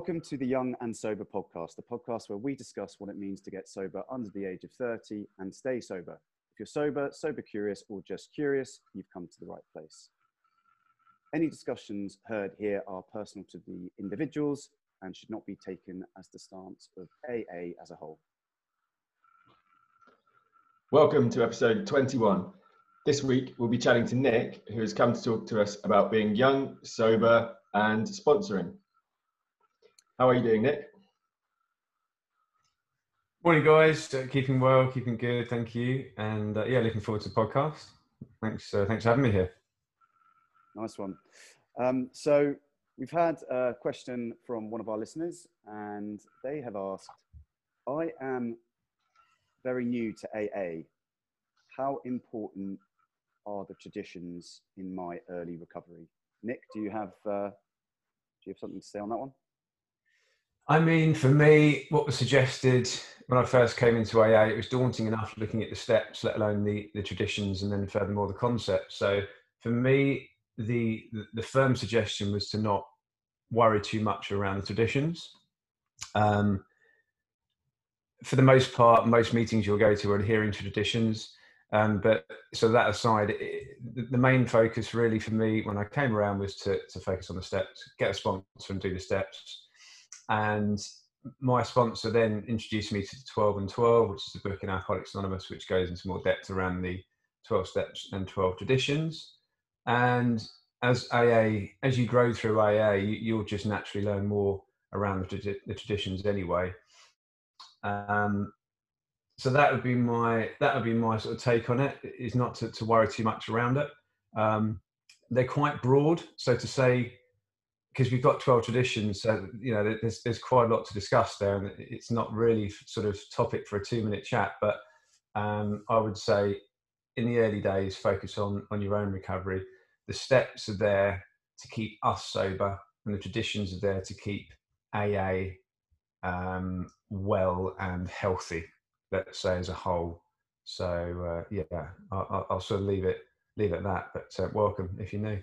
Welcome to the Young and Sober podcast, the podcast where we discuss what it means to get sober under the age of 30 and stay sober. If you're sober, sober curious, or just curious, you've come to the right place. Any discussions heard here are personal to the individuals and should not be taken as the stance of AA as a whole. Welcome to episode 21. This week we'll be chatting to Nick, who has come to talk to us about being young, sober, and sponsoring. How are you doing, Nick? Morning, guys. Uh, keeping well, keeping good. Thank you, and uh, yeah, looking forward to the podcast. Thanks, uh, thanks for having me here. Nice one. Um, so we've had a question from one of our listeners, and they have asked, "I am very new to AA. How important are the traditions in my early recovery?" Nick, do you have uh, do you have something to say on that one? I mean, for me, what was suggested when I first came into AA, it was daunting enough looking at the steps, let alone the, the traditions, and then furthermore the concepts. So for me, the the firm suggestion was to not worry too much around the traditions. Um, for the most part, most meetings you'll go to are adhering to traditions. Um, but so that aside, it, the main focus really for me when I came around was to, to focus on the steps, get a sponsor and do the steps. And my sponsor then introduced me to 12 and 12, which is a book in Alcoholics Anonymous, which goes into more depth around the 12 steps and 12 traditions. And as AA, as you grow through AA, you, will just naturally learn more around the, the traditions anyway. Um, so that would be my that would be my sort of take on it. Is not to, to worry too much around it. Um, they're quite broad, so to say, because we've got twelve traditions. So you know, there's there's quite a lot to discuss there, and it's not really sort of topic for a two minute chat. But um, I would say, in the early days, focus on on your own recovery the steps are there to keep us sober, and the traditions are there to keep AA um, well and healthy. Let's say as a whole. So uh, yeah, I'll, I'll, sort of leave it leave it at that. But uh, welcome if you're new.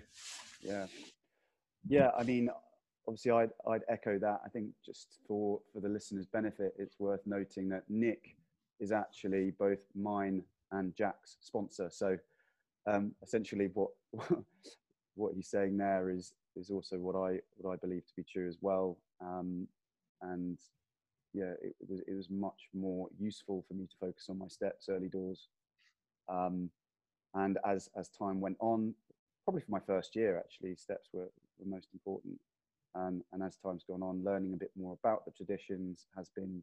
Yeah, yeah. I mean, obviously, I'd I'd echo that. I think just for for the listeners' benefit, it's worth noting that Nick is actually both mine and Jack's sponsor. So um, essentially what what he's saying there is is also what I what I believe to be true as well. Um, and yeah, it, it, was it was much more useful for me to focus on my steps early doors. Um, and as as time went on, probably for my first year actually, steps were, the most important. Um, and as time's gone on, learning a bit more about the traditions has been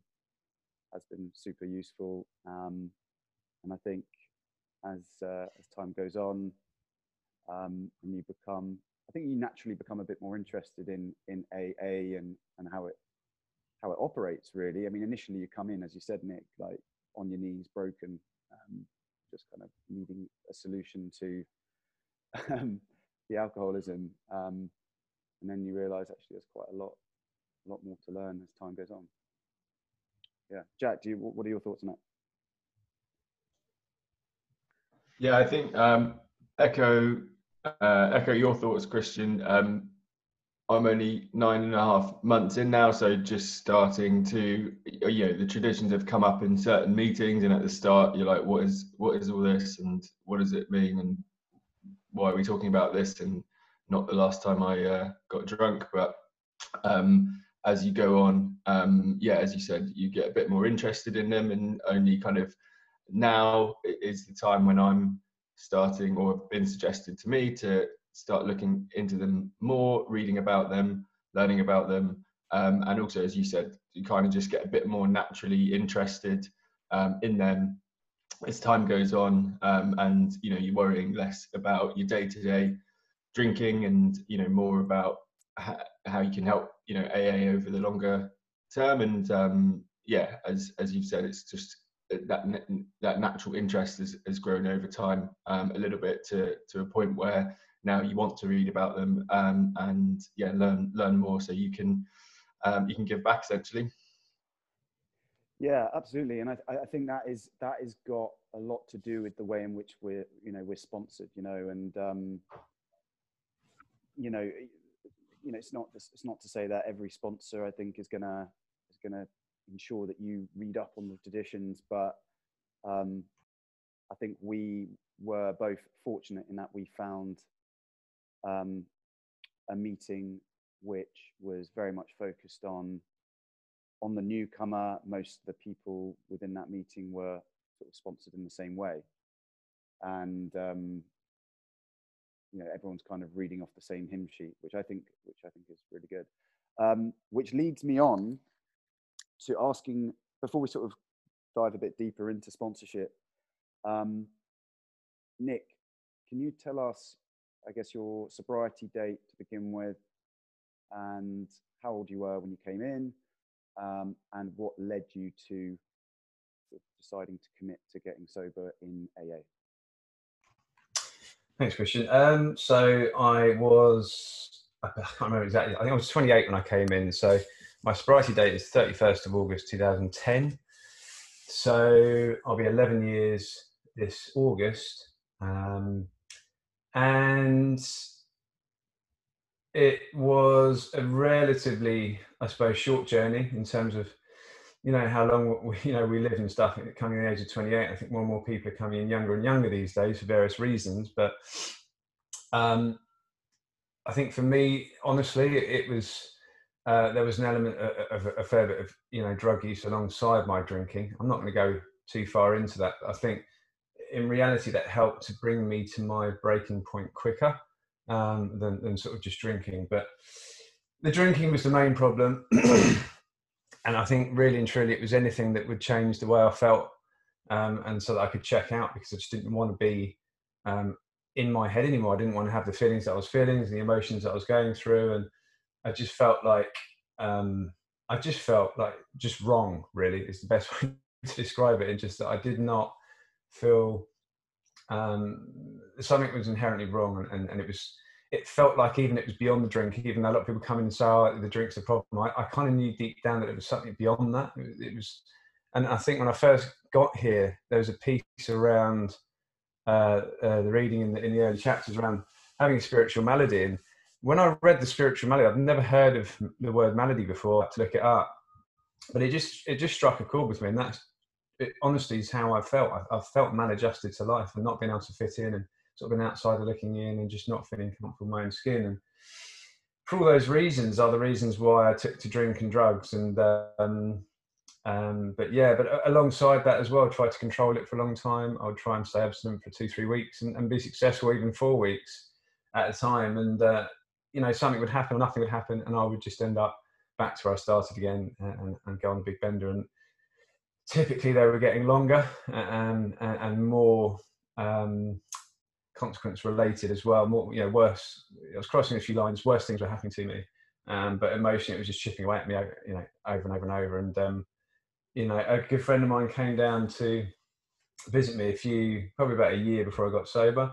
has been super useful. Um, and I think as uh, as time goes on, um, and you become, I think you naturally become a bit more interested in in AA and and how it how it operates. Really, I mean, initially you come in, as you said, Nick, like on your knees, broken, um, just kind of needing a solution to the alcoholism, um, and then you realise actually there's quite a lot a lot more to learn as time goes on. Yeah, Jack, do you what are your thoughts on that? Yeah, I think um, echo uh, echo your thoughts, Christian. Um, I'm only nine and a half months in now, so just starting to, you know, the traditions have come up in certain meetings, and at the start, you're like, what is what is all this, and what does it mean, and why are we talking about this, and not the last time I uh, got drunk, but um, as you go on, um, yeah, as you said, you get a bit more interested in them, and only kind of now is the time when I'm starting or have been suggested to me to start looking into them more, reading about them, learning about them. Um, and also, as you said, you kind of just get a bit more naturally interested um, in them as time goes on um, and you know you're worrying less about your day-to-day drinking and you know more about how, how you can help you know aa over the longer term. And um, yeah as as you've said it's just that that natural interest has, has grown over time um, a little bit to to a point where now you want to read about them um, and yeah learn learn more so you can um, you can give back essentially yeah absolutely and I, I think that is that has got a lot to do with the way in which we're you know we're sponsored you know and um, you know you know, it's not it's not to say that every sponsor I think is gonna is gonna ensure that you read up on the traditions, but um, I think we were both fortunate in that we found um, a meeting which was very much focused on on the newcomer. Most of the people within that meeting were sort of sponsored in the same way, and um, you know everyone's kind of reading off the same hymn sheet, which I think which I think is really good. Um, which leads me on to asking before we sort of dive a bit deeper into sponsorship. Um, Nick, can you tell us, I guess, your sobriety date to begin with, and how old you were when you came in, um, and what led you to deciding to commit to getting sober in AA? Thanks, Christian. Um, so I was, I can't remember exactly, I think I was 28 when I came in. So my sobriety date is 31st of August 2010. So I'll be 11 years this August. Um, and it was a relatively, I suppose, short journey in terms of, you know, how long we, you know we live and stuff. Coming in the age of 28, I think more and more people are coming in younger and younger these days for various reasons. But um, I think for me, honestly, it was uh, there was an element of, of, a fair bit of you know drug use alongside my drinking. I'm not going to go too far into that. I think in reality that helped to bring me to my breaking point quicker um, than, than sort of just drinking. But the drinking was the main problem, and I think really and truly it was anything that would change the way I felt, um, and so that I could check out because I just didn't want to be um, in my head anymore. I didn't want to have the feelings that I was feeling, the emotions that I was going through, and I just felt like um, I just felt like just wrong. Really, is the best way to describe it. And just that I did not feel um, something was inherently wrong, and, and, it was. It felt like even it was beyond the drink. Even though a lot of people come in and say, "Oh, the drink's the problem," I, I kind of knew deep down that it was something beyond that. It, it was, and I think when I first got here, there was a piece around uh, uh, the reading in the, in the early chapters around having a spiritual malady, and when I read the spiritual malady, I've never heard of the word malady before to look it up, but it just it just struck a chord with me, and that's it, honestly is how I felt. I, I felt maladjusted to life and not being able to fit in, and sort of an outsider looking in, and just not feeling comfortable in my own skin. And for all those reasons are the reasons why I took to drink and drugs. And um, um, but yeah, but alongside that as well, I tried to control it for a long time. I would try and stay abstinent for two, three weeks, and, and be successful even four weeks at a time. And uh, you know something would happen or nothing would happen and i would just end up back to where i started again and, and go on the big bender and typically they were getting longer and and, and more um, consequence related as well more you know worse i was crossing a few lines worse things were happening to me. Um, but emotionally it was just chipping away at me you know over and over and over. And um, you know a good friend of mine came down to visit me a few probably about a year before i got sober.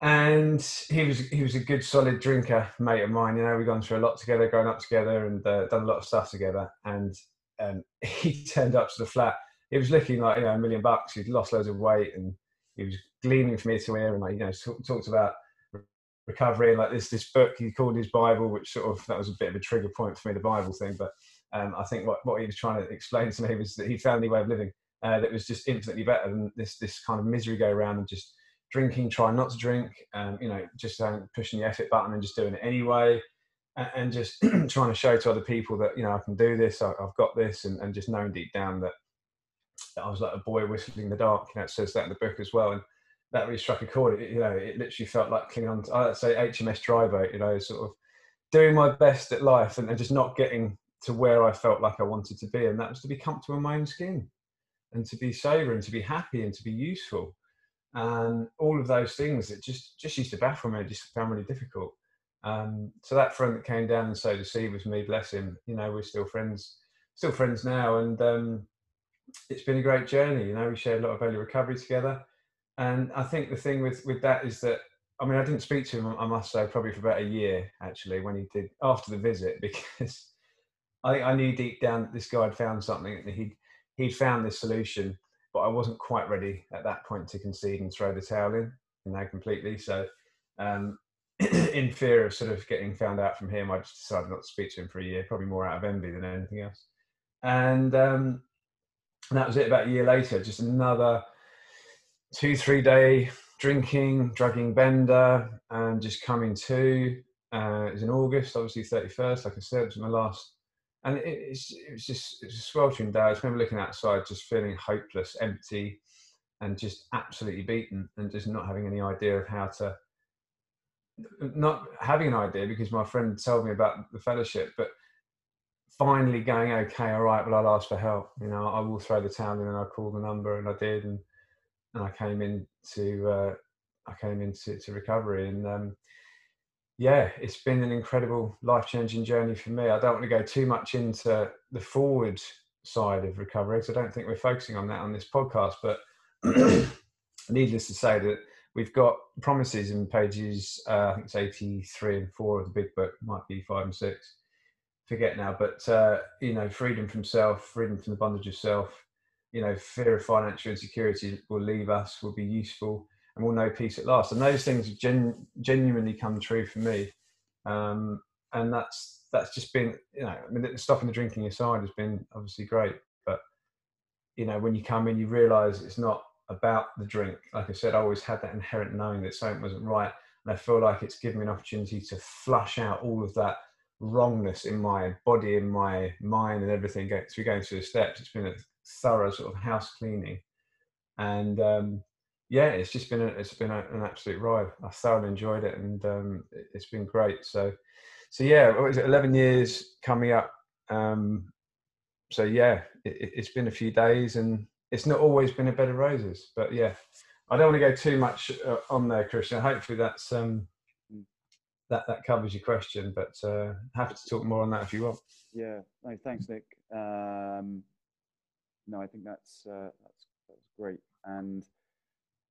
And he was he was a good solid drinker mate of mine. You know we've gone through a lot together growing up together and uh, done a lot of stuff together. And um, he turned up to the flat. He was looking like you know a million bucks. He'd lost loads of weight and he was gleaming from ear to ear and like you know talk, talked about recovery and like this this book he called his bible which sort of that was a bit of a trigger point for me the bible thing. But um, i think what, what he was trying to explain to me was that he found a way of living uh, that was just infinitely better than this this kind of misery go around and just drinking, trying not to drink, um, you know, just um, pushing the effort button and just doing it anyway, and, just trying to show to other people that you know I can do this, I, have got this, and, and, just knowing deep down that, that I was like a boy whistling in the dark. You know, it says that in the book as well, and that really struck a chord. It, you know, it literally felt like clinging on. To, I'd say HMS Driver. You know, sort of doing my best at life and, and just not getting to where I felt like I wanted to be, and that was to be comfortable in my own skin, and to be sober, and to be happy, and to be useful and all of those things that just just used to baffle me. Just found really difficult. Um, so that friend that came down and sowed a seed with me, bless him. You know, we're still friends, still friends now, and um, it's been a great journey. You know, we shared a lot of early recovery together, and I think the thing with with that is that I mean, I didn't speak to him. I must say, probably for about a year actually when he did after the visit because I think I knew deep down that this guy had found something he'd he'd found this solution but I wasn't quite ready at that point to concede and throw the towel in, you know, completely. So um, in fear of sort of getting found out from him, I just decided not to speak to him for a year, probably more out of envy than anything else. And, um, and that was it. About a year later, just another two, three day drinking, drugging bender, and just coming to. Uh, it was in August, obviously 31st, like I said, it was my last. And it, it's, it was just it was a sweltering day. I just remember looking outside, just feeling hopeless, empty, and just absolutely beaten, and just not having any idea of how to not having an idea because my friend told me about the fellowship, but finally going, okay, all right, well, I'll ask for help. You know, I will throw the towel in and I called the number and I did. And, and I came into, uh, I came into to recovery and, um, yeah, it's been an incredible life changing journey for me. I don't want to go too much into the forward side of recovery because I don't think we're focusing on that on this podcast, but needless to say that we've got promises in pages, uh, I think it's 83 and 4 of the big book, might be 5 and 6, forget now, but, uh, you know, freedom from self, freedom from the bondage of self, you know, fear of financial insecurity will leave us, will be useful, and we'll know peace at last. And those things gen- genuinely come true for me. Um, and that's that's just been, you know, I mean, the stuff stopping the drinking aside has been obviously great, but you know, when you come in, you realise it's not about the drink. Like I said, I always had that inherent knowing that something wasn't right. And I feel like it's given me an opportunity to flush out all of that wrongness in my body, in my mind, and everything through going through the steps. It's been a thorough sort of house cleaning. And um, yeah, it's just been a, it's been a, an absolute ride. I thoroughly enjoyed it, and um, it's been great. So, so yeah, what was it? Eleven years coming up. Um, so yeah, it, has been a few days, and it's not always been a bed of roses. But yeah, I don't want to go too much uh, on there, Christian. Hopefully that's um, that that covers your question. But uh, happy to talk more on that if you want. Yeah, no, thanks, Nick. Um, no, I think that's uh, that's that's great. And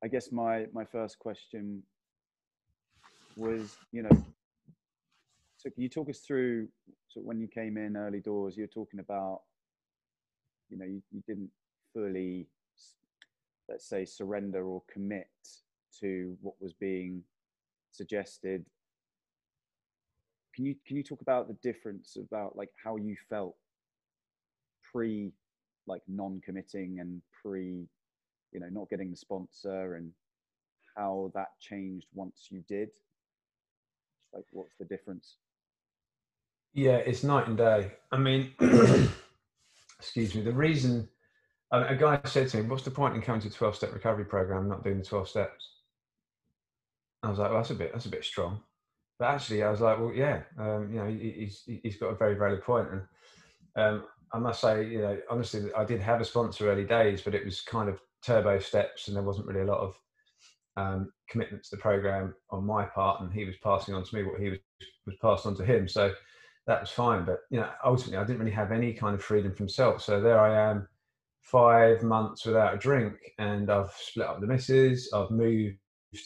I guess my my first question was, you know, so can you talk us through so when you came in early doors? You were talking about, you know, you, you didn't fully, let's say, surrender or commit to what was being suggested. Can you can you talk about the difference about like how you felt pre like non-committing and pre you know not getting the sponsor and how that changed once you did? Like what's the difference? Yeah it's night and day. I mean excuse me the reason a guy said to me, "What's the point in coming to a twelve-step recovery program, not doing the twelve steps?" I was like, "Well, that's a bit that's a bit strong." But actually, I was like, "Well, yeah, um, you know, he's he's got a very valid point." And um, I must say, you know, honestly, I did have a sponsor early days, but it was kind of turbo steps, and there wasn't really a lot of um, commitment to the program on my part, and he was passing on to me what he was was passed on to him. So that was fine. But you know, ultimately, I didn't really have any kind of freedom from self. So there I am five months without a drink and I've split up the misses. I've moved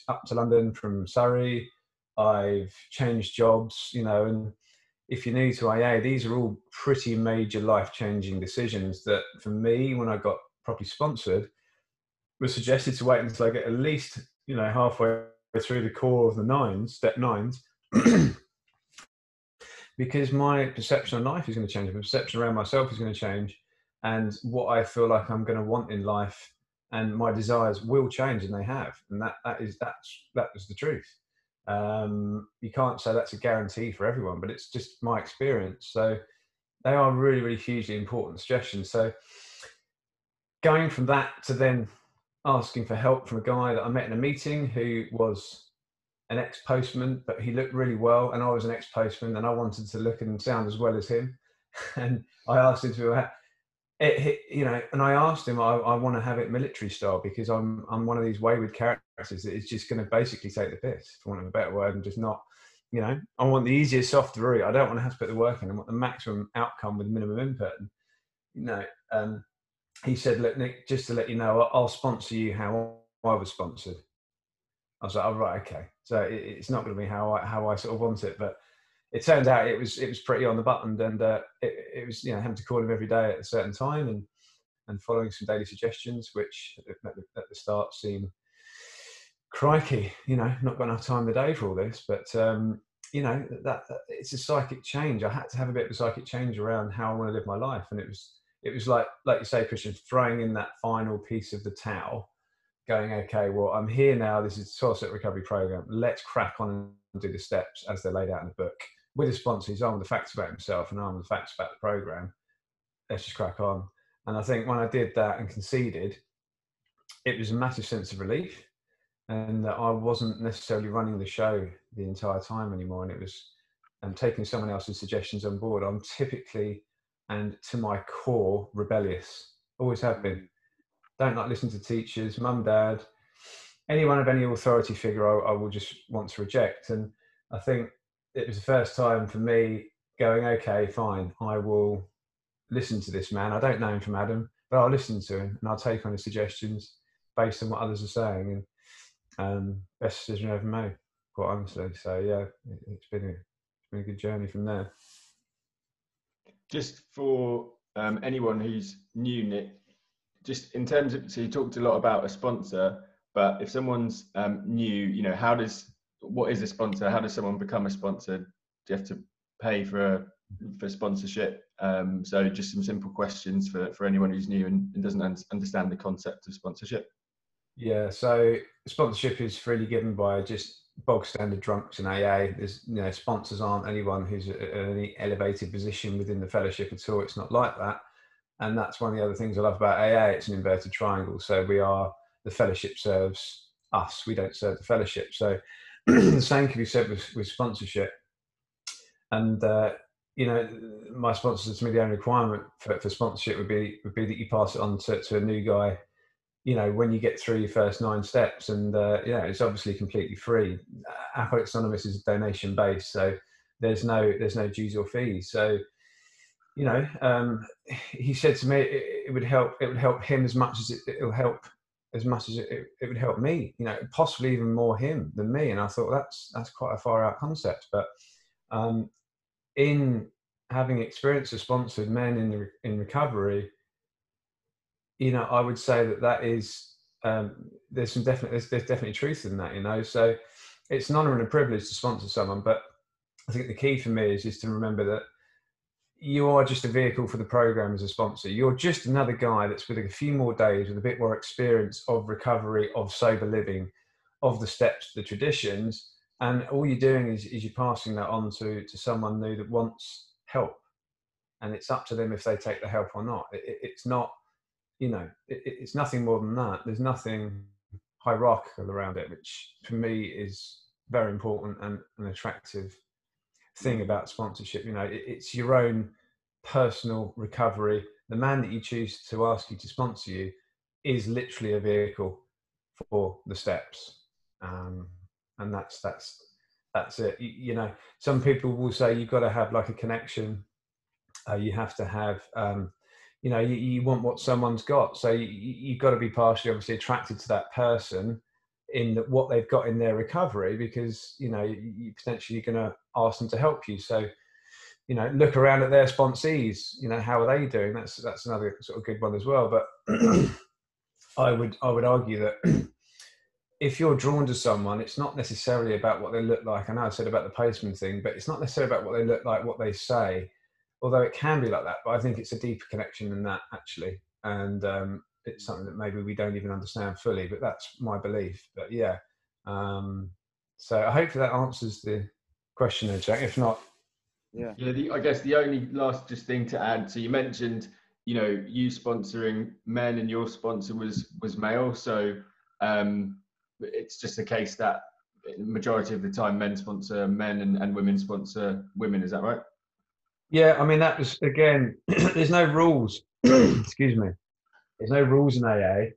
up to London from Surrey. I've changed jobs, you know, and if you're new to AA, these are all pretty major life changing decisions that for me, when I got properly sponsored, was suggested to wait until I get at least, you know, halfway through the core of the nines, step nines. because my perception of life is going to change, my perception around myself is going to change and what I feel like I'm going to want in life and my desires will change and they have and that that is that's that was the truth. Um, you can't say that's a guarantee for everyone but it's just my experience so they are really really hugely important suggestions. So going from that to then asking for help from a guy that i met in a meeting who was an ex-postman but he looked really well and i was an ex-postman and i wanted to look and sound as well as him. And i asked him to it, you know, and I asked him, I, I want to have it military style because I'm I'm one of these wayward characters that is just going to basically take the piss, for want of a better word, and just not, you know, I want the easiest, soft route. I don't want to have to put the work in. I want the maximum outcome with minimum input. And, you know, um, he said, look, Nick, just to let you know, I'll sponsor you how I was sponsored. I was like, oh, right, okay. So it, it's not going to be how I, how I sort of want it, but it turned out it was it was pretty on the button, and uh, it, it, was you know having to call him every day at a certain time and and following some daily suggestions, which at the, at the start seemed crikey, you know, not got enough time the day for all this, but um, you know, that, that, it's a psychic change. I had to have a bit of a psychic change around how I want to live my life, and it was it was like like you say, Christian, throwing in that final piece of the towel, going, okay, well, I'm here now. This is 12 step recovery program. Let's crack on and do the steps as they're laid out in the book with the sponsors. on the facts about himself and on the facts about the program. Let's just crack on. And I think when I did that and conceded, it was a massive sense of relief and that I wasn't necessarily running the show the entire time anymore. And it was and taking someone else's suggestions on board. I'm typically and to my core rebellious. Always have been. Don't like listen to teachers, mum, dad, anyone of any authority figure. I, I will just want to reject. And I think it was the first time for me going, okay, fine, I will listen to this man. I don't know him from Adam, but I'll listen to him and I'll take on his suggestions based on what others are saying. And um, best decision I ever made, quite honestly. So yeah, it, has been a, it's been a good journey from there. Just for um, anyone who's new, Nick, just in terms of so you talked a lot about a sponsor, but if someone's um, new, you know, how does what is a sponsor? How does someone become a sponsor? Do you have to pay for for sponsorship? Um, so just some simple questions for for anyone who's new and, and doesn't un- understand the concept of sponsorship. Yeah, so sponsorship is freely given by just bog standard drunks and AA. There's you know sponsors aren't anyone who's at any elevated position within the fellowship at all. It's not like that, and that's one of the other things I love about AA. It's an inverted triangle. So we are the fellowship serves us. We don't serve the fellowship. So the same can be said with, with sponsorship. And uh, you know, my sponsor to me the only requirement for, for sponsorship would be would be that you pass it on to, to a new guy you know when you get through your first nine steps. And uh, yeah it's obviously completely free. Alcoholics anonymous is donation based so there's no there's no dues or fees. So you know um, he said to me it, it, would help it would help him as much as it, will help as much as it, it, would help me you know possibly even more him than me and i thought that's that's quite a far out concept but um, in having experienced a sponsored men in the, in recovery you know, I would say that that is um, there's some definite there's, there's definitely truth in that, you know. So it's an honor and a privilege to sponsor someone, but I think the key for me is just to remember that you are just a vehicle for the program as a sponsor. You're just another guy that's with a few more days with a bit more experience of recovery, of sober living, of the steps, the traditions, and all you're doing is, is you're passing that on to, to someone new that wants help. And it's up to them if they take the help or not. It, it's not you know, it, it's nothing more than that. There's nothing hierarchical around it, which for me is very important and an attractive thing about sponsorship. You know, it, it's your own personal recovery. The man that you choose to ask you to sponsor you is literally a vehicle for the steps, um, and that's that's that's it. You, you, know, some people will say you've got to have like a connection. Uh, you have to have um, you know you, you want what someone's got so you, you've got to be partially obviously attracted to that person in the, what they've got in their recovery because you know you, potentially going to ask them to help you. So you know look around at their sponsees you know how are they doing? That's that's another sort of good one as well. But i would i would argue that if you're drawn to someone it's not necessarily about what they look like. I know i said about the postman thing but it's not necessarily about what they look like what they say although it can be like that, but I think it's a deeper connection than that actually, and um, it's something that maybe we don't even understand fully. But that's my belief. But yeah, um, so I hope that answers the question, there, Jack. If not, yeah, yeah. The, I guess the only last just thing to add. So you mentioned, you know, you sponsoring men, and your sponsor was was male. So um, it's just a case that majority of the time men sponsor men and, and women sponsor women. Is that right? Yeah, I mean that was again. there's no rules. excuse me. There's no rules in AA.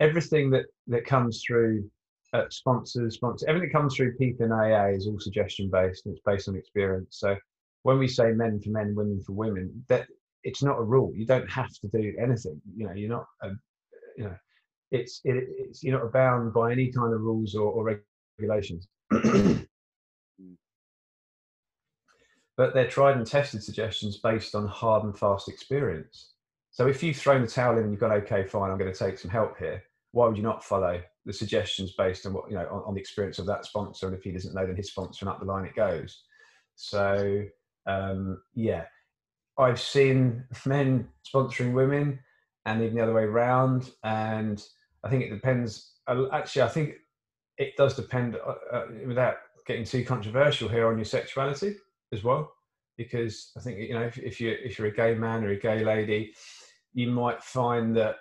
Everything that that comes through uh, sponsors, sponsors, everything that comes through people in AA is all suggestion based and it's based on experience. So when we say men for men, women for women, that it's not a rule. You don't have to do anything. You know, you're not. A, you know, it's it, it's you're not bound by any kind of rules or, or regulations. but they're tried and tested suggestions based on hard and fast experience. So if you've thrown the towel in and you've gone, okay, fine, I'm going to take some help here. why would you not follow the suggestions based on what you know on, on the experience of that sponsor? And if he doesn't know, then his sponsor, and up the line it goes. So um, yeah, I've seen men sponsoring women, and even the other way around. And I think it depends. Actually, I think it does depend, uh, uh, without getting too controversial here, on your sexuality as well. Because I think you know, if, if you if you're a gay man or a gay lady, you might find that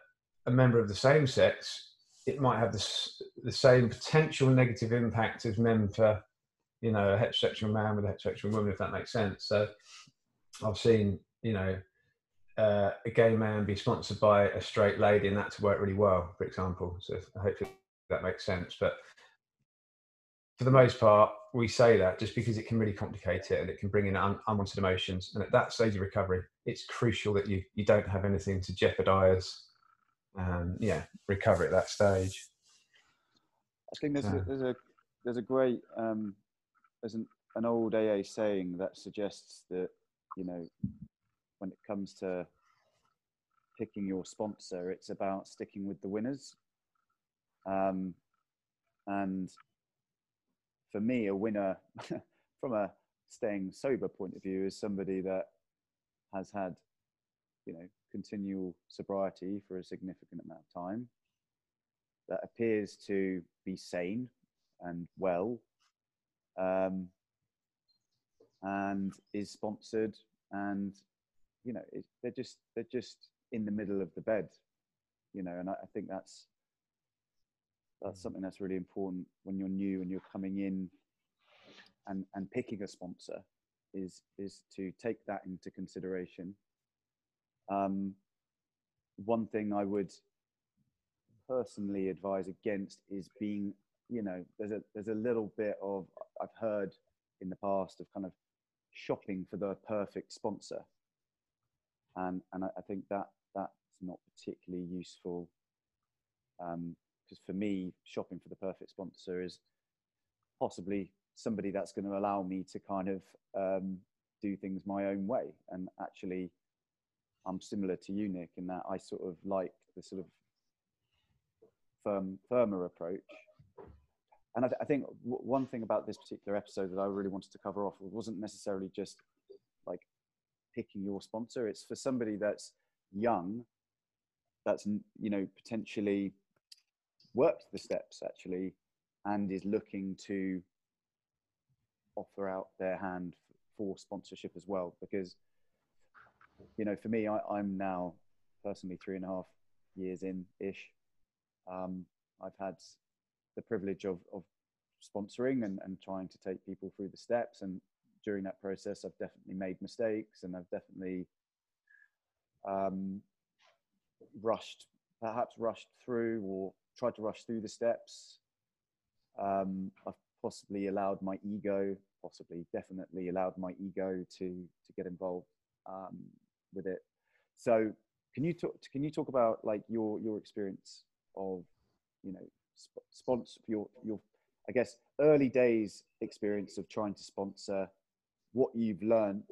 a member of the same sex, it might have the, the same potential negative impact as men for, you know, a heterosexual man with a heterosexual woman, if that makes sense. So I've seen, you know, uh, a gay man be sponsored by a straight lady and that to work really well, for example. So hopefully that makes sense. But for the most part, we say that just because it can really complicate it and it can bring in un- unwanted emotions. And at that stage of recovery, it's crucial that you, you don't have anything to jeopardize um, yeah, recover at that stage. I think there's, a, there's a there's a great um, there's an, an old AA saying that suggests that you know when it comes to picking your sponsor, it's about sticking with the winners. Um, and for me, a winner from a staying sober point of view is somebody that has had, you know, continual sobriety for a significant amount of time, that appears to be sane and well, um, and is sponsored, and you know it, they're just they're just in the middle of the bed, you know, and I, I think that's that's something that's really important when you're new and you're coming in and and picking a sponsor is is to take that into consideration um, one thing I would personally advise against is being, you know, there's a there's a little bit of I've heard in the past of kind of shopping for the perfect sponsor, and and I, I think that that's not particularly useful. Because for me, shopping for the perfect sponsor is possibly somebody that's going to allow me to kind of um, do things my own way and actually I'm similar to you, Nick, in that I sort of like the sort of firm, firmer approach. And I, th- I think w- one thing about this particular episode that I really wanted to cover off wasn't necessarily just like picking your sponsor. It's for somebody that's young, that's you know potentially worked the steps actually, and is looking to offer out their hand for sponsorship as well because you know, for me, I, am now personally three and a half years in ish. Um, I've had the privilege of, of sponsoring and, and trying to take people through the steps. And during that process, I've definitely made mistakes and I've definitely um, rushed, perhaps rushed through or tried to rush through the steps. Um, I've possibly allowed my ego, possibly definitely allowed my ego to to get involved. Um, with it. So can you talk, can you talk about like your, your experience of, you know, sp- sponsor your, your, I guess, early days experience of trying to sponsor what you've learned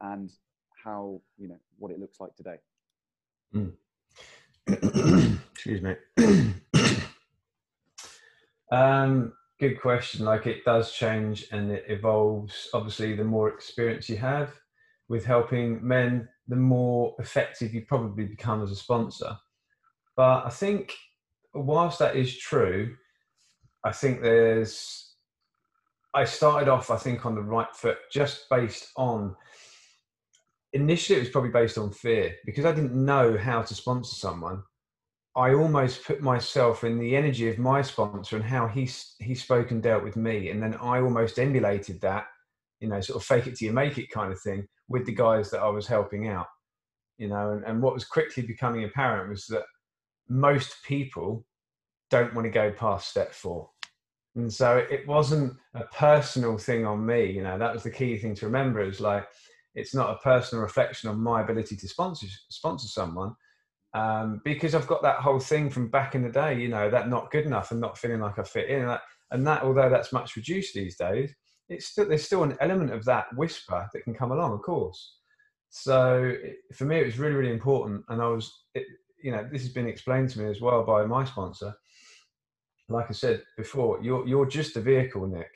and how, you know, what it looks like today? Mm. Excuse me. um, good question. Like it does change and it evolves. Obviously, the more experience you have, with helping men, the more effective you probably become as a sponsor. But I think, whilst that is true, I think there's. I started off, I think, on the right foot just based on. Initially, it was probably based on fear because I didn't know how to sponsor someone. I almost put myself in the energy of my sponsor and how he he spoke and dealt with me, and then I almost emulated that, you know, sort of fake it till you make it kind of thing with the guys that I was helping out. You know, and, and what was quickly becoming apparent was that most people don't want to go past step four. And so it wasn't a personal thing on me. You know, that was the key thing to remember is like, it's not a personal reflection on my ability to sponsor sponsor someone um, because I've got that whole thing from back in the day, you know, that not good enough and not feeling like I fit in. And that, and that although that's much reduced these days, it's still there's still an element of that whisper that can come along, of course. So it, for me, it was really really important, and I was it, you know, this has been explained to me as well by my sponsor. Like I said before, you're you're just a vehicle, Nick.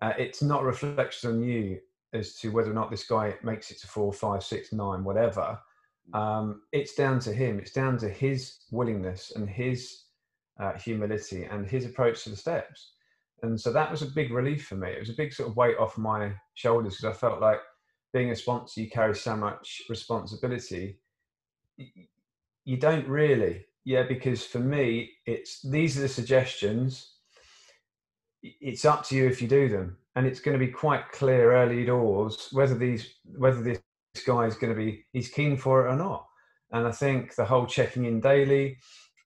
Uh, it's not a reflection on you as to whether or not this guy makes it to four, five, six, nine, whatever. Um, it's down to him. It's down to his willingness and his uh, humility and his approach to the steps. And so that was a big relief for me. It was a big sort of weight off my shoulders because I felt like being a sponsor, you carry so much responsibility. You don't really, yeah, because for me, it's these are the suggestions. It's up to you if you do them, and it's going to be quite clear early doors whether these whether this guy is going to be he's keen for it or not. And I think the whole checking in daily,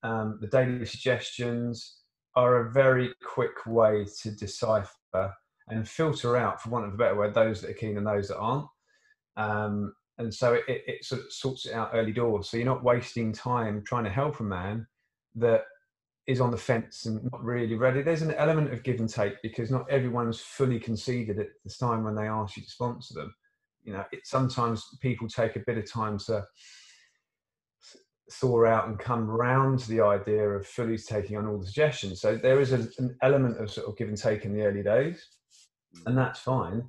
um, the daily suggestions are a very quick way to decipher and filter out, for want of a better word, those that are keen and those that aren't. Um, and so it, it, sort of sorts it out early doors. So you're not wasting time trying to help a man that is on the fence and not really ready. There's an element of give and take because not everyone's fully conceded at the time when they ask you to sponsor them. You know, it, sometimes people take a bit of time to thaw out and come round to the idea of fully taking on all the suggestions. So there is a, an element of sort of give and take in the early days, and that's fine.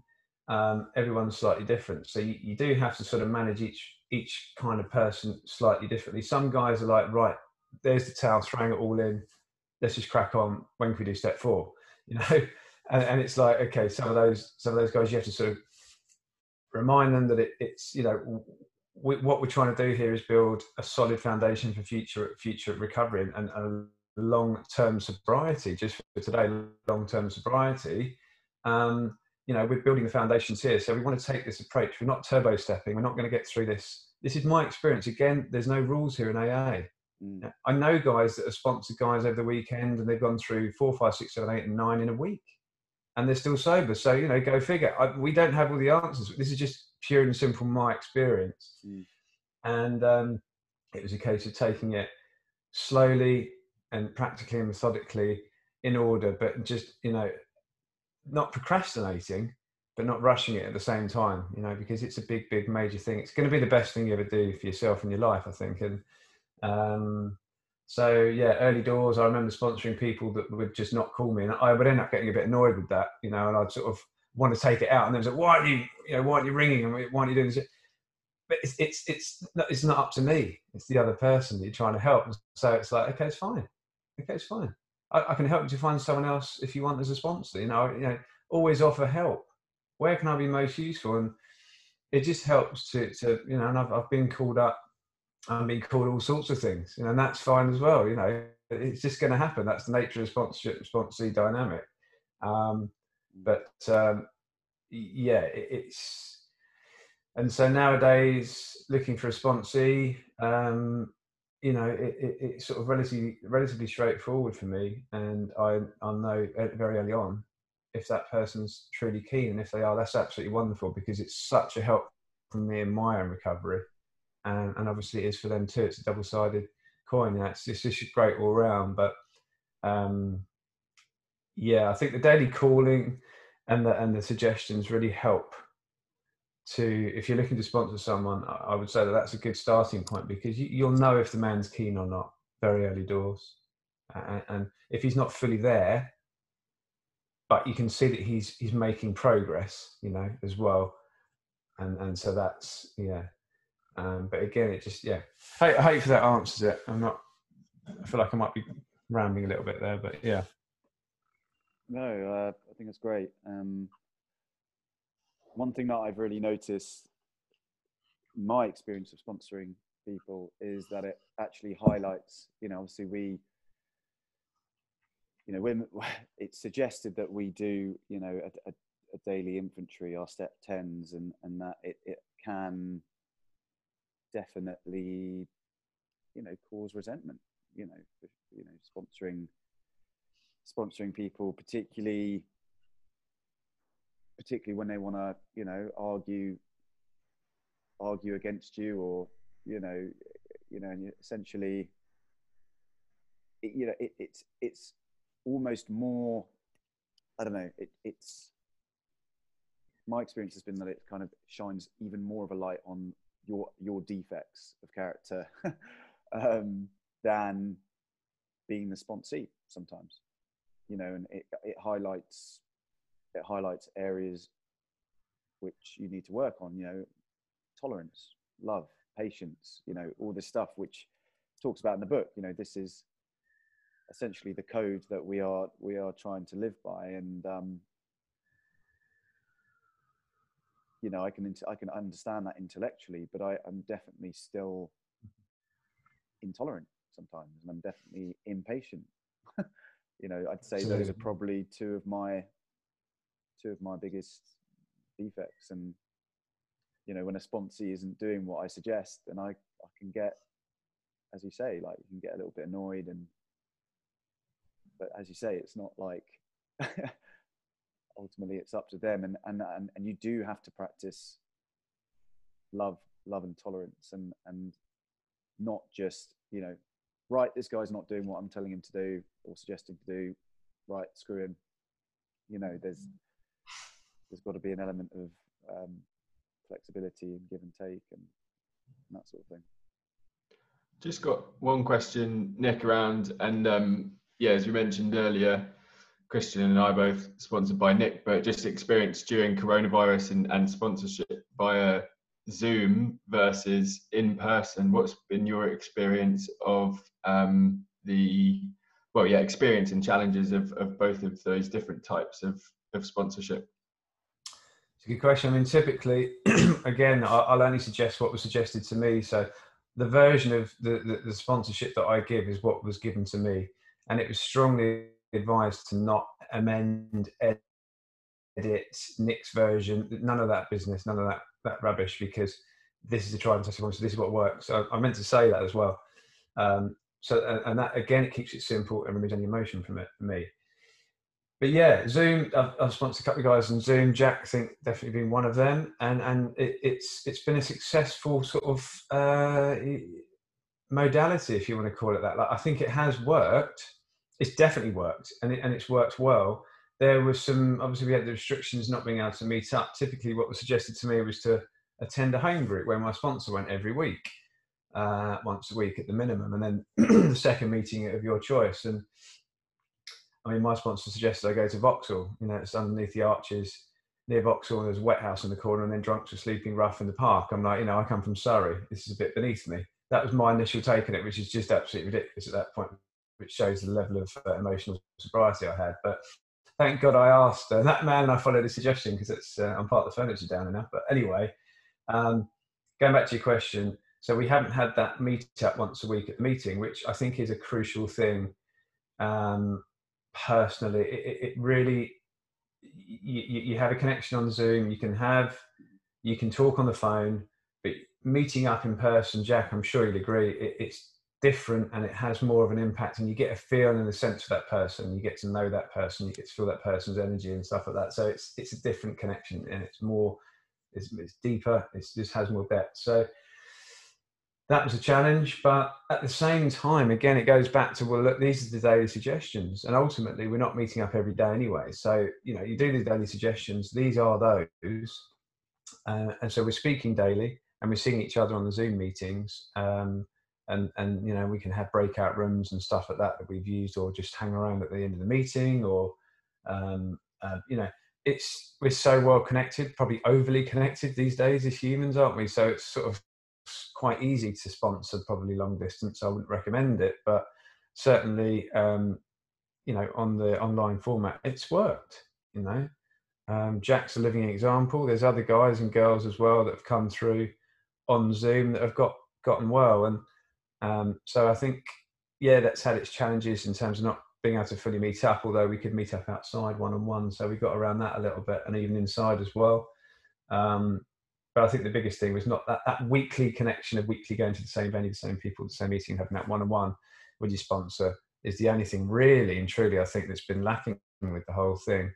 Um, everyone's slightly different, so you, you do have to sort of manage each each kind of person slightly differently. Some guys are like, right, there's the towel, throwing it all in. Let's just crack on. When can we do step four? You know, and, and it's like, okay, some of those some of those guys you have to sort of remind them that it, it's you know we, what we're trying to do here is build a solid foundation for future future recovery and, and long term sobriety. Just for today, long term sobriety. Um, you know, we're building the foundations here, so we want to take this approach. We're not turbo stepping. We're not going to get through this. This is my experience. Again, there's no rules here in AA. Mm. I know guys that have sponsored guys over the weekend, and they've gone through four, five, six, seven, eight, and nine in a week, and they're still sober. So you know, go figure. I, we don't have all the answers. This is just pure and simple my experience. Mm. And um, it was a case of taking it slowly and practically and methodically in order, but just, you know, not procrastinating, but not rushing it at the same time, you know, because it's a big, big major thing. It's going to be the best thing you ever do for yourself in your life, I think. And um, so, yeah, early doors, I remember sponsoring people that would just not call me. And I would end up getting a bit annoyed with that, you know, and I'd sort of want to take it out, and then like, why aren't you, you know, why aren't you ringing and why aren't you doing this? But it's it's it's not, it's not up to me. It's the other person that you're trying to help. So it's like, okay, it's fine. Okay, it's fine. I, I can help you to find someone else if you want as a sponsor. You know, you know, always offer help. Where can I be most useful? And it just helps to to you know. And I've I've been called up. I'm being called all sorts of things, you know, and that's fine as well. You know, it's just going to happen. That's the nature of sponsorship, sponsor dynamic. Um, but um, yeah, it, it's and so nowadays looking for a sponsee, um, you know, it, it, it's sort of relatively relatively straightforward for me, and I I know very early on if that person's truly keen, and if they are, that's absolutely wonderful because it's such a help for me in my own recovery, and and obviously it is for them too. It's a double sided coin. That's it's just great all round, but um, yeah, I think the daily calling and the and the suggestions really help to if you're looking to sponsor someone i would say that that's a good starting point because you, will know if the man's keen or not very early doors and, and, if he's not fully there but you can see that he's he's making progress you know as well and and so that's yeah um, but again it just yeah I, I hope that answers it i'm not i feel like i might be rambling a little bit there but yeah no, uh, I think it's great. Um, one thing that I've really noticed, my experience of sponsoring people, is that it actually highlights. You know, obviously we, you know, when it's suggested that we do, you know, a, a, a daily inventory, our step tens, and and that it it can definitely, you know, cause resentment. You know, you know, sponsoring sponsoring people, particularly particularly when they want to, you know, argue argue against you or you know, you know, and essentially, it, you know, it, it's it's almost more. I don't know. It, it's my experience has been that it kind of shines even more of a light on your your defects of character um, than being the sponsee sometimes. You know, and it, it highlights it highlights areas which you need to work on. You know, tolerance, love, patience. You know, all this stuff which talks about in the book. You know, this is essentially the code that we are we are trying to live by, and um, you know, I can I can understand that intellectually, but I, I'm definitely still intolerant sometimes, and I'm definitely impatient. you know, I'd say Absolutely. those are probably two of my two of my biggest defects. And you know, when a sponsee isn't doing what I suggest, then I I can get, as you say, like you can get a little bit annoyed and. But as you say, it's not like ultimately it's up to them. And, and and and you do have to practice love love and tolerance and and not just you know right this guy's not doing what i'm telling him to do or suggesting to do. Right screw him. You know there's there's got to be an element of um, flexibility and give and take and, and, that sort of thing. Just got one question nick around and um, yeah as we mentioned earlier Christian and I both sponsored by Nick, but just experience during coronavirus and, and sponsorship via Zoom versus in person. What's been your experience of um, the, well, yeah, experience and challenges of, of both of those different types of, of sponsorship? It's a good question. I mean, typically, again, I'll only suggest what was suggested to me. So the version of the, the, the sponsorship that I give is what was given to me. And it was strongly advised to not amend, edit Nick's version, none of that business, none of that that rubbish, because this is a tried and tested one. So this is what works. So I meant to say that as well. Um, so and that again, it keeps it simple and removes any emotion from it for me. But yeah, Zoom. I've, I've sponsored a couple of guys on Zoom. Jack, I think definitely been one of them, and and it, it's it's been a successful sort of uh, modality, if you want to call it that. Like I think it has worked it's definitely worked and, it, and it's worked well. There was some, obviously, we had the restrictions not being able to meet up. Typically, what was suggested to me was to attend a home group where my sponsor went every week, uh, once a week at the minimum, and then the second meeting of your choice. And I mean, my sponsor suggested I go to Vauxhall. You know, it's underneath the arches near Vauxhall. There's a wet house in the corner, and then drunks were sleeping rough in the park. I'm like, you know, I come from Surrey. This is a bit beneath me. That was my initial take on it, which is just absolutely ridiculous at that point which shows the level of uh, emotional sobriety I had. But thank God I asked uh, that man I followed his suggestion because it's uh, I'm part of the furniture down enough. But anyway, um, going back to your question, so we haven't had that meet up once a week at the meeting, which I think is a crucial thing. Um, personally, it, it really you, you have a connection on Zoom. You can have you can talk on the phone, but meeting up in person, Jack, I'm sure you'd agree, it, it's different and it has more of an impact and you get a feel and a sense for that person you get to know that person you get to feel that person's energy and stuff like that. So it's it's a different connection and it's more it's, it's deeper it just has more depth. So that was a challenge but at the same time again it goes back to well look these are the daily suggestions and ultimately we're not meeting up every day anyway. So you know you do the daily suggestions these are those uh, and so we're speaking daily and we're seeing each other on the zoom meetings um, and and you know we can have breakout rooms and stuff like that that we've used or just hang around at the end of the meeting or um, uh, you know it's we're so well connected probably overly connected these days as humans aren't we? So it's sort of quite easy to sponsor probably long distance i wouldn't recommend it but certainly um, you know on the online format it's worked you know? Um, jack's a living example. There's other guys and girls as well that have come through on zoom that have got gotten well and um, so I think, yeah, that's had its challenges in terms of not being able to fully meet up, although we could meet up outside one on one. So we got around that a little bit and even inside as well. Um, but I think the biggest thing was not that, that weekly connection of weekly going to the same venue, the same people, the same meeting, having that one on one with your sponsor is the only thing really and truly I think that's been lacking with the whole thing.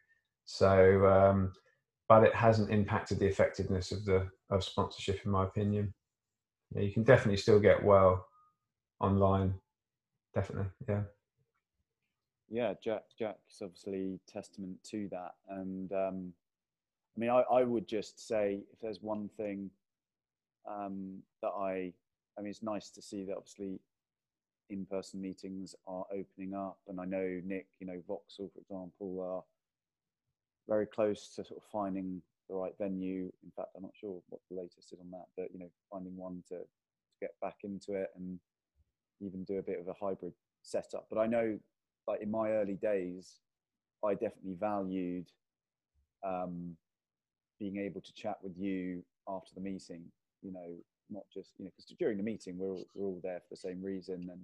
So, um, but it hasn't impacted the effectiveness of the of sponsorship, in my opinion. Yeah, you can definitely still get well online. Definitely, yeah. Yeah, Jack. Jack's obviously testament to that, and um, I mean, I, I would just say if there's one thing um, that I, I mean, it's nice to see that obviously in-person meetings are opening up, and I know Nick, you know, Vauxhall, for example, are very close to sort of finding the right venue. In fact, I'm not sure what the latest is on that, but you know, finding one to, to get back into it and even do a bit of a hybrid setup. But I know, like in my early days, I definitely valued um, being able to chat with you after the meeting. You know, not just you know because during the meeting we're all, we're all there for the same reason, and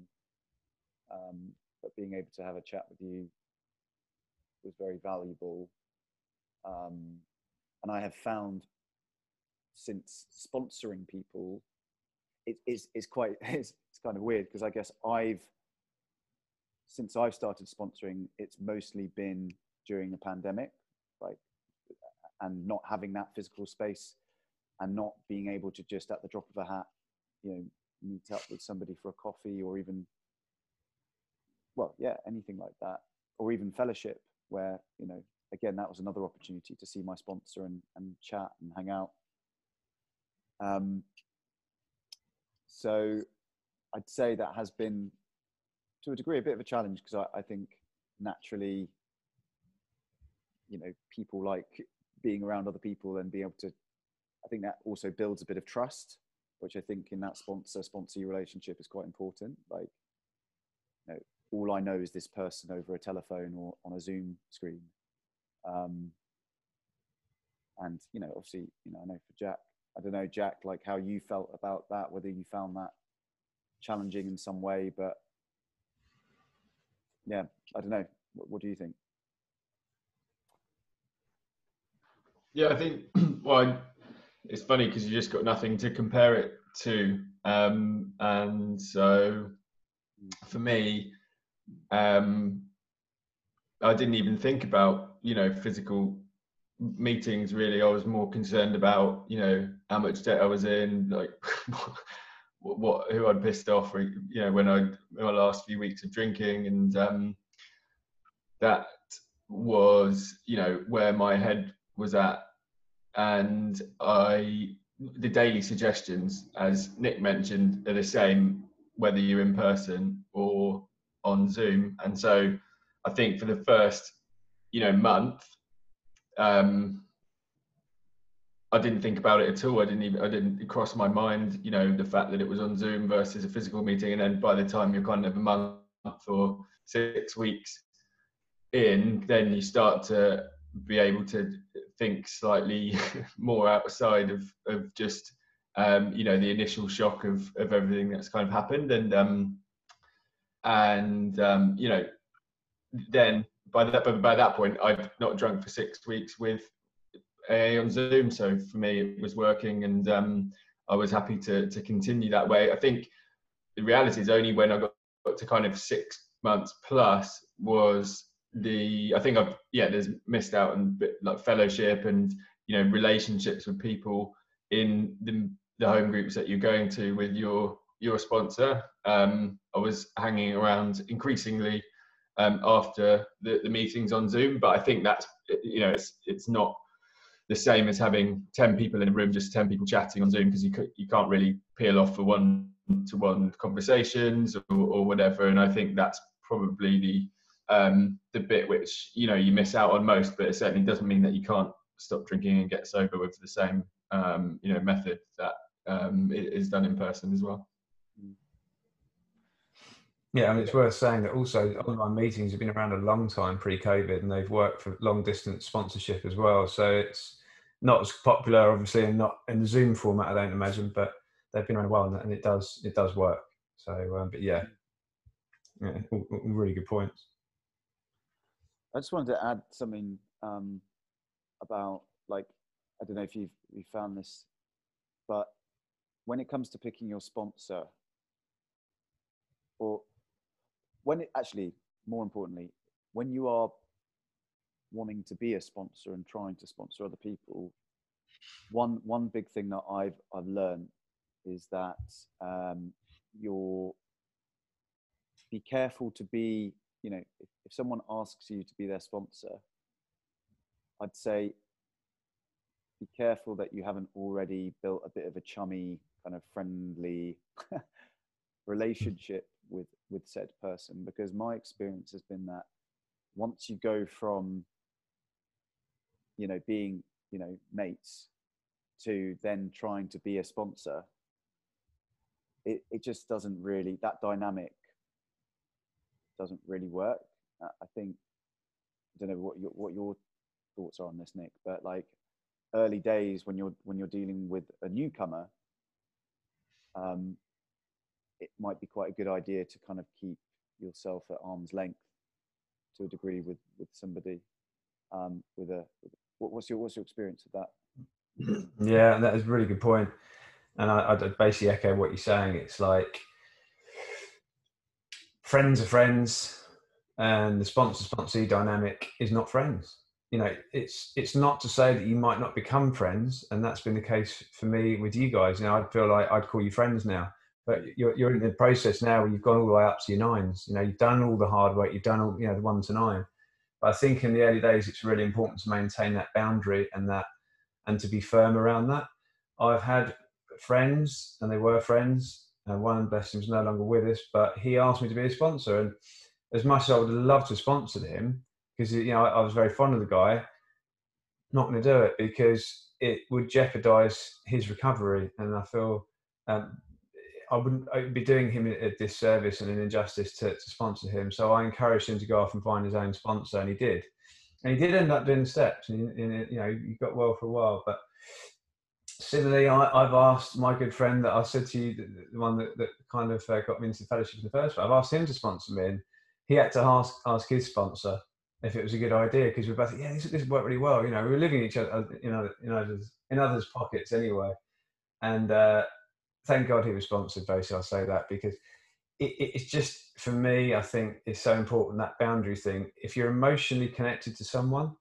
um, but being able to have a chat with you was very valuable. Um, and I have found since sponsoring people, it is it's quite it's, it's kind of weird because I guess I've since I've started sponsoring, it's mostly been during the pandemic, like and not having that physical space and not being able to just at the drop of a hat, you know, meet up with somebody for a coffee or even well, yeah, anything like that. Or even fellowship where, you know, again, that was another opportunity to see my sponsor and, and chat and hang out. Um, so I'd say that has been, to a degree, a bit of a challenge because I, I think naturally, you know, people like being around other people and being able to, I think that also builds a bit of trust, which I think in that sponsor sponsor relationship is quite important. Like, you know, all I know is this person over a telephone or on a Zoom screen. Um, and you know, obviously, you know, I know for Jack, I don't know, Jack, like how you felt about that, whether you found that challenging in some way, but yeah, I don't know. What, what do you think? Yeah, I think, well, it's funny because you just got nothing to compare it to. Um, and so for me, um, I didn't even think about, you know, physical meetings really. I was more concerned about, you know, how much debt I was in, like what, what who I'd pissed off, you know, when I, my last few weeks of drinking. And um, that was, you know, where my head was at. And I, the daily suggestions, as Nick mentioned, are the same whether you're in person or on Zoom. And so I think for the first, you know, month, um, I didn't think about it at all. I didn't even, I didn't cross my mind, you know, the fact that it was on Zoom versus a physical meeting. And then by the time you're kind of a month or six weeks in, then you start to be able to think slightly more outside of, of just, um, you know, the initial shock of, of everything that's kind of happened. And, um, and um, you know, then by that by that point, I'd not drunk for six weeks with AA on Zoom. So for me, it was working, and um, I was happy to to continue that way. I think the reality is only when I got, to kind of six months plus was the I think I've yeah there's missed out on like fellowship and you know relationships with people in the the home groups that you're going to with your your sponsor. Um, I was hanging around increasingly um, after the, the meetings on Zoom, but I think that's you know it's it's not the same as having ten people in a room, just ten people chatting on Zoom because you you can't really peel off for one to one conversations or, or whatever. And I think that's probably the um, the bit which you know you miss out on most, but it certainly doesn't mean that you can't stop drinking and get sober with the same um, you know method that um, is done in person as well. Yeah, mean, it's worth saying that also online meetings have been around a long time pre-COVID, and they've worked for long-distance sponsorship as well. So it's not as popular, obviously, and not in the Zoom format. I don't imagine, but they've been around a while, and it does it does work. So, um, but yeah, yeah, all, all really good points. I just wanted to add something um, about like I don't know if you've you found this, but when it comes to picking your sponsor, or when it actually more importantly when you are wanting to be a sponsor and trying to sponsor other people one one big thing that i've i've learned is that um, you're be careful to be you know if, if someone asks you to be their sponsor i'd say be careful that you haven't already built a bit of a chummy kind of friendly relationship with with said person because my experience has been that once you go from you know being you know mates to then trying to be a sponsor it, it just doesn't really that dynamic doesn't really work. I think i don't know what your what your thoughts are on this nick but like early days when you're when you're dealing with a newcomer um, it might be quite a good idea to kind of keep yourself at arm's length to a degree with with somebody um, with a what, what's your what's your experience of that? Yeah that is a really good point. And I, I basically echo what you're saying. It's like friends are friends and the sponsor sponsee dynamic is not friends. You know it's it's not to say that you might not become friends and that's been the case for me with you guys. You know i'd feel like i'd call you friends now but you're, you're in the process now where you've gone all the way up to your nines. You know you've done all the hard work you've done all you know the one to nine. But i think in the early days it's really important to maintain that boundary and that and to be firm around that. I've had friends and they were friends and one bless him is no longer with us but he asked me to be a sponsor and as much as i would love to sponsor him because you know I, was very fond of the guy. Not going to do it because it would jeopardise his recovery, and I feel um, I wouldn't I would be doing him a disservice and an injustice to, to sponsor him. So I encouraged him to go off and find his own sponsor, and he did. And he did end up doing steps, and, and you know he got well for a while. But similarly, I, have asked my good friend that I said to you, the, the one that, that kind of uh, got me into fellowship in the first place. I've asked him to sponsor me, and he had to ask ask his sponsor if it was a good idea because we both yeah this, this worked really well you know we were living each other you know in others in others pockets anyway and uh, thank god he was sponsored basically i'll say that because it, it's just for me i think it's so important that boundary thing. If you're emotionally connected to someone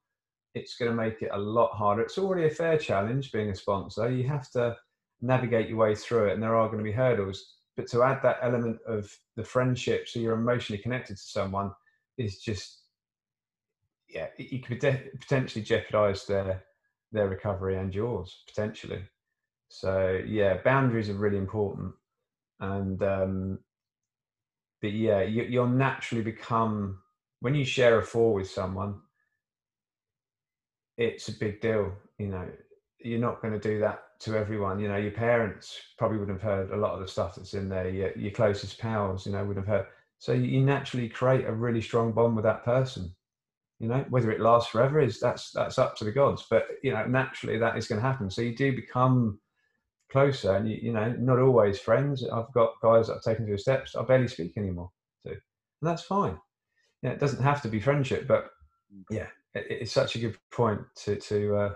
it's going to make it a lot harder. It's already a fair challenge being a sponsor. You have to navigate your way through it and there are going to be hurdles. But to add that element of the friendship so you're emotionally connected to someone is just yeah, you could potentially jeopardize their their recovery and yours potentially. So yeah, boundaries are really important, and um, but yeah, you, you'll naturally become when you share a four with someone. It's a big deal, you know. You're not going to do that to everyone. You know, your parents probably wouldn't have heard a lot of the stuff that's in there. Your, your closest pals, you know, would have heard. So you naturally create a really strong bond with that person you know whether it lasts forever is that's that's up to the gods but you know naturally that is going to happen so you do become closer and you, you know not always friends. I've got guys that i've taken to the steps i barely speak anymore to and that's fine. Yeah it doesn't have to be friendship but yeah it, it's such a good point to to uh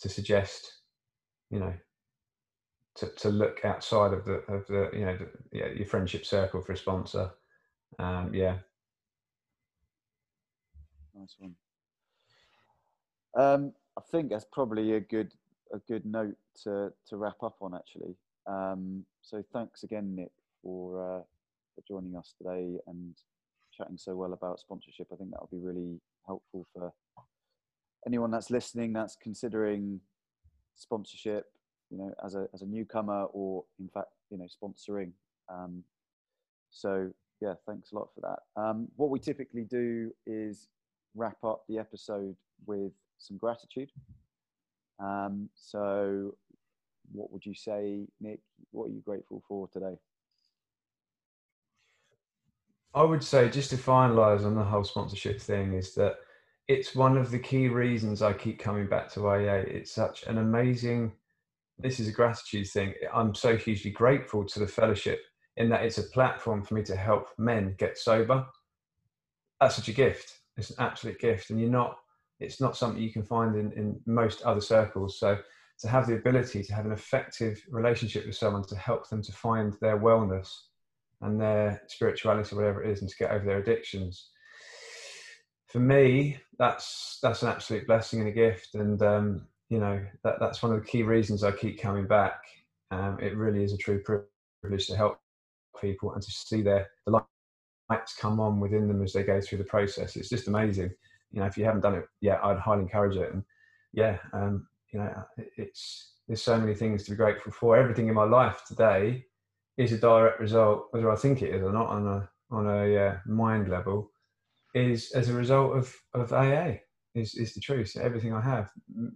to suggest you know to, to look outside of the of the you know the, yeah, your friendship circle for a sponsor. Um yeah. Nice one. Um, I think that's probably a good a good note to to wrap up on actually. Um, so thanks again, Nick, for uh, for joining us today and chatting so well about sponsorship. I think that will be really helpful for anyone that's listening that's considering sponsorship. You know, as a as a newcomer or in fact, you know, sponsoring. Um, so yeah, thanks a lot for that. Um, what we typically do is wrap up the episode with some gratitude. Um, so, what would you say, Nick? What are you grateful for today? I would say, just to finalise on the whole sponsorship thing, is that it's one of the key reasons I keep coming back to AA. It's such an amazing. This is a gratitude thing. I'm so hugely grateful to the fellowship in that it's a platform for me to help men get sober. That's such a gift it's an absolute gift, and you're not. It's not something you can find in, in most other circles. So to have the ability to have an effective relationship with someone to help them to find their wellness and their spirituality, whatever it is, and to get over their addictions. For me, that's that's an absolute blessing and a gift, and um, you know that that's one of the key reasons I keep coming back. Um, it really is a true privilege to help people and to see their the lights come on within them as they go through the process. It's just amazing. You know, if you haven't done it yet, I'd highly encourage it. And yeah, um, you know, it's there's so many things to be grateful for. Everything in my life today is a direct result, whether I think it is or not, on a on a uh, mind level, is as a result of of AA. Is is the truth? Everything I have,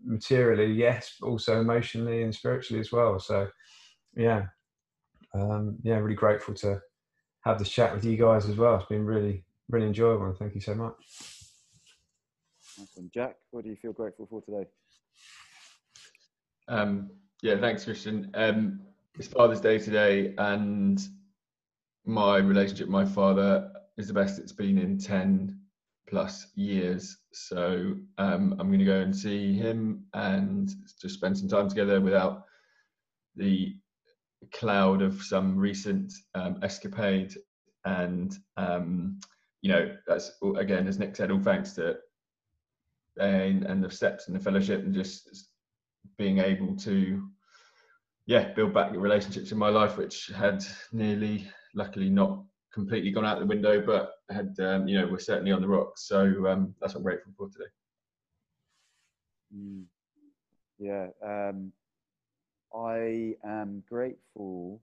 materially, yes, but also emotionally and spiritually as well. So, yeah, um, yeah, really grateful to have this chat with you guys as well. It's been really really enjoyable. Thank you so much. Awesome. Jack, what do you feel grateful for today? Um, yeah, thanks, Christian. Um, it's Father's Day today, and my relationship with my father is the best it's been in 10 plus years. So um, I'm going to go and see him and just spend some time together without the cloud of some recent um, escapade. And, um, you know, that's again, as Nick said, all thanks to and, and the steps and the fellowship and just being able to yeah build back the relationships in my life which had nearly luckily not completely gone out the window but had um, you know we're certainly on the rocks. So um, that's what i'm grateful for today. Mm. yeah um, i am grateful.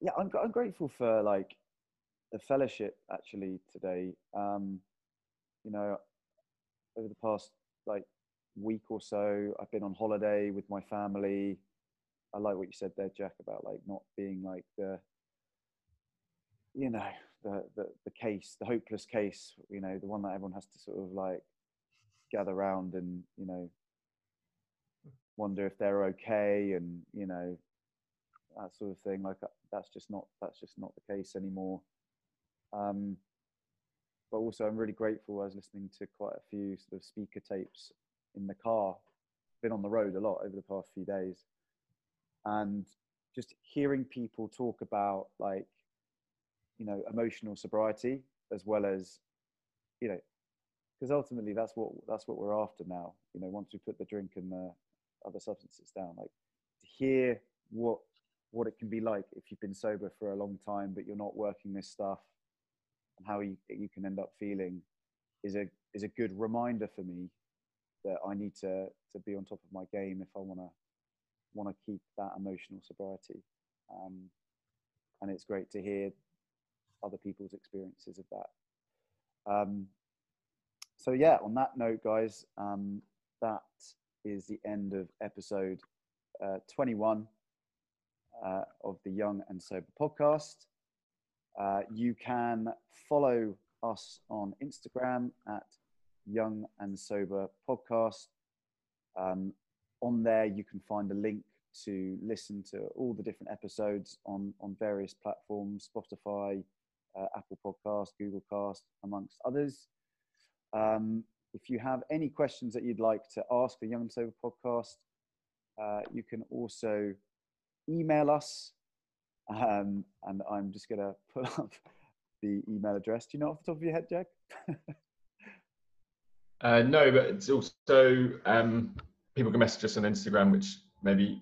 Yeah I'm, I'm grateful for like the fellowship actually today. Um, you know over the past like week or so. I've been on holiday with my family. I like what you said there, Jack, about like not being like the, you know, the, the, the case, the hopeless case, you know, the one that everyone has to sort of like gather around and, you know, wonder if they're okay and, you know, that sort of thing. Like uh, that's just not, that's just not the case anymore. Um, but also I'm really grateful. I was listening to quite a few sort of speaker tapes in the car, been on the road a lot over the past few days, and just hearing people talk about like, you know, emotional sobriety as well as, you know, because ultimately that's what that's what we're after now. You know, once we put the drink and the other substances down, like to hear what what it can be like if you've been sober for a long time but you're not working this stuff and how you you can end up feeling is a is a good reminder for me that I need to to be on top of my game if I want to want to keep that emotional sobriety. Um, and it's great to hear other people's experiences of that. Um, so yeah, on that note, guys, um, that is the end of episode uh, 21 uh, of the Young and Sober podcast. Uh, you can follow us on Instagram at Young and Sober podcast. Um, on there, you can find a link to listen to all the different episodes on, on various platforms Spotify, uh, Apple Podcast, Google Cast, amongst others. Um, if you have any questions that you'd like to ask the Young and Sober podcast, uh, you can also email us. Um, and I'm just going to put up the email address. Do you know off the top of your head, Jack? Uh, no, but it's also um, people can message us on Instagram, which maybe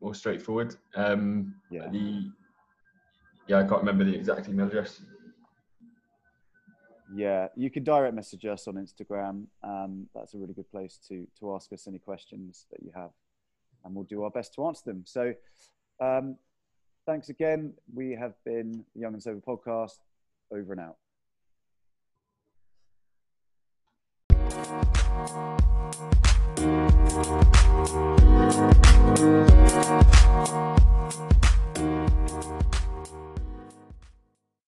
more straightforward. Um, yeah. The yeah, I can't remember the exact email address. Yeah, you can direct message us on Instagram. Um, that's a really good place to to ask us any questions that you have, and we'll do our best to answer them. So, um, thanks again. We have been the Young and Sober podcast. Over and out.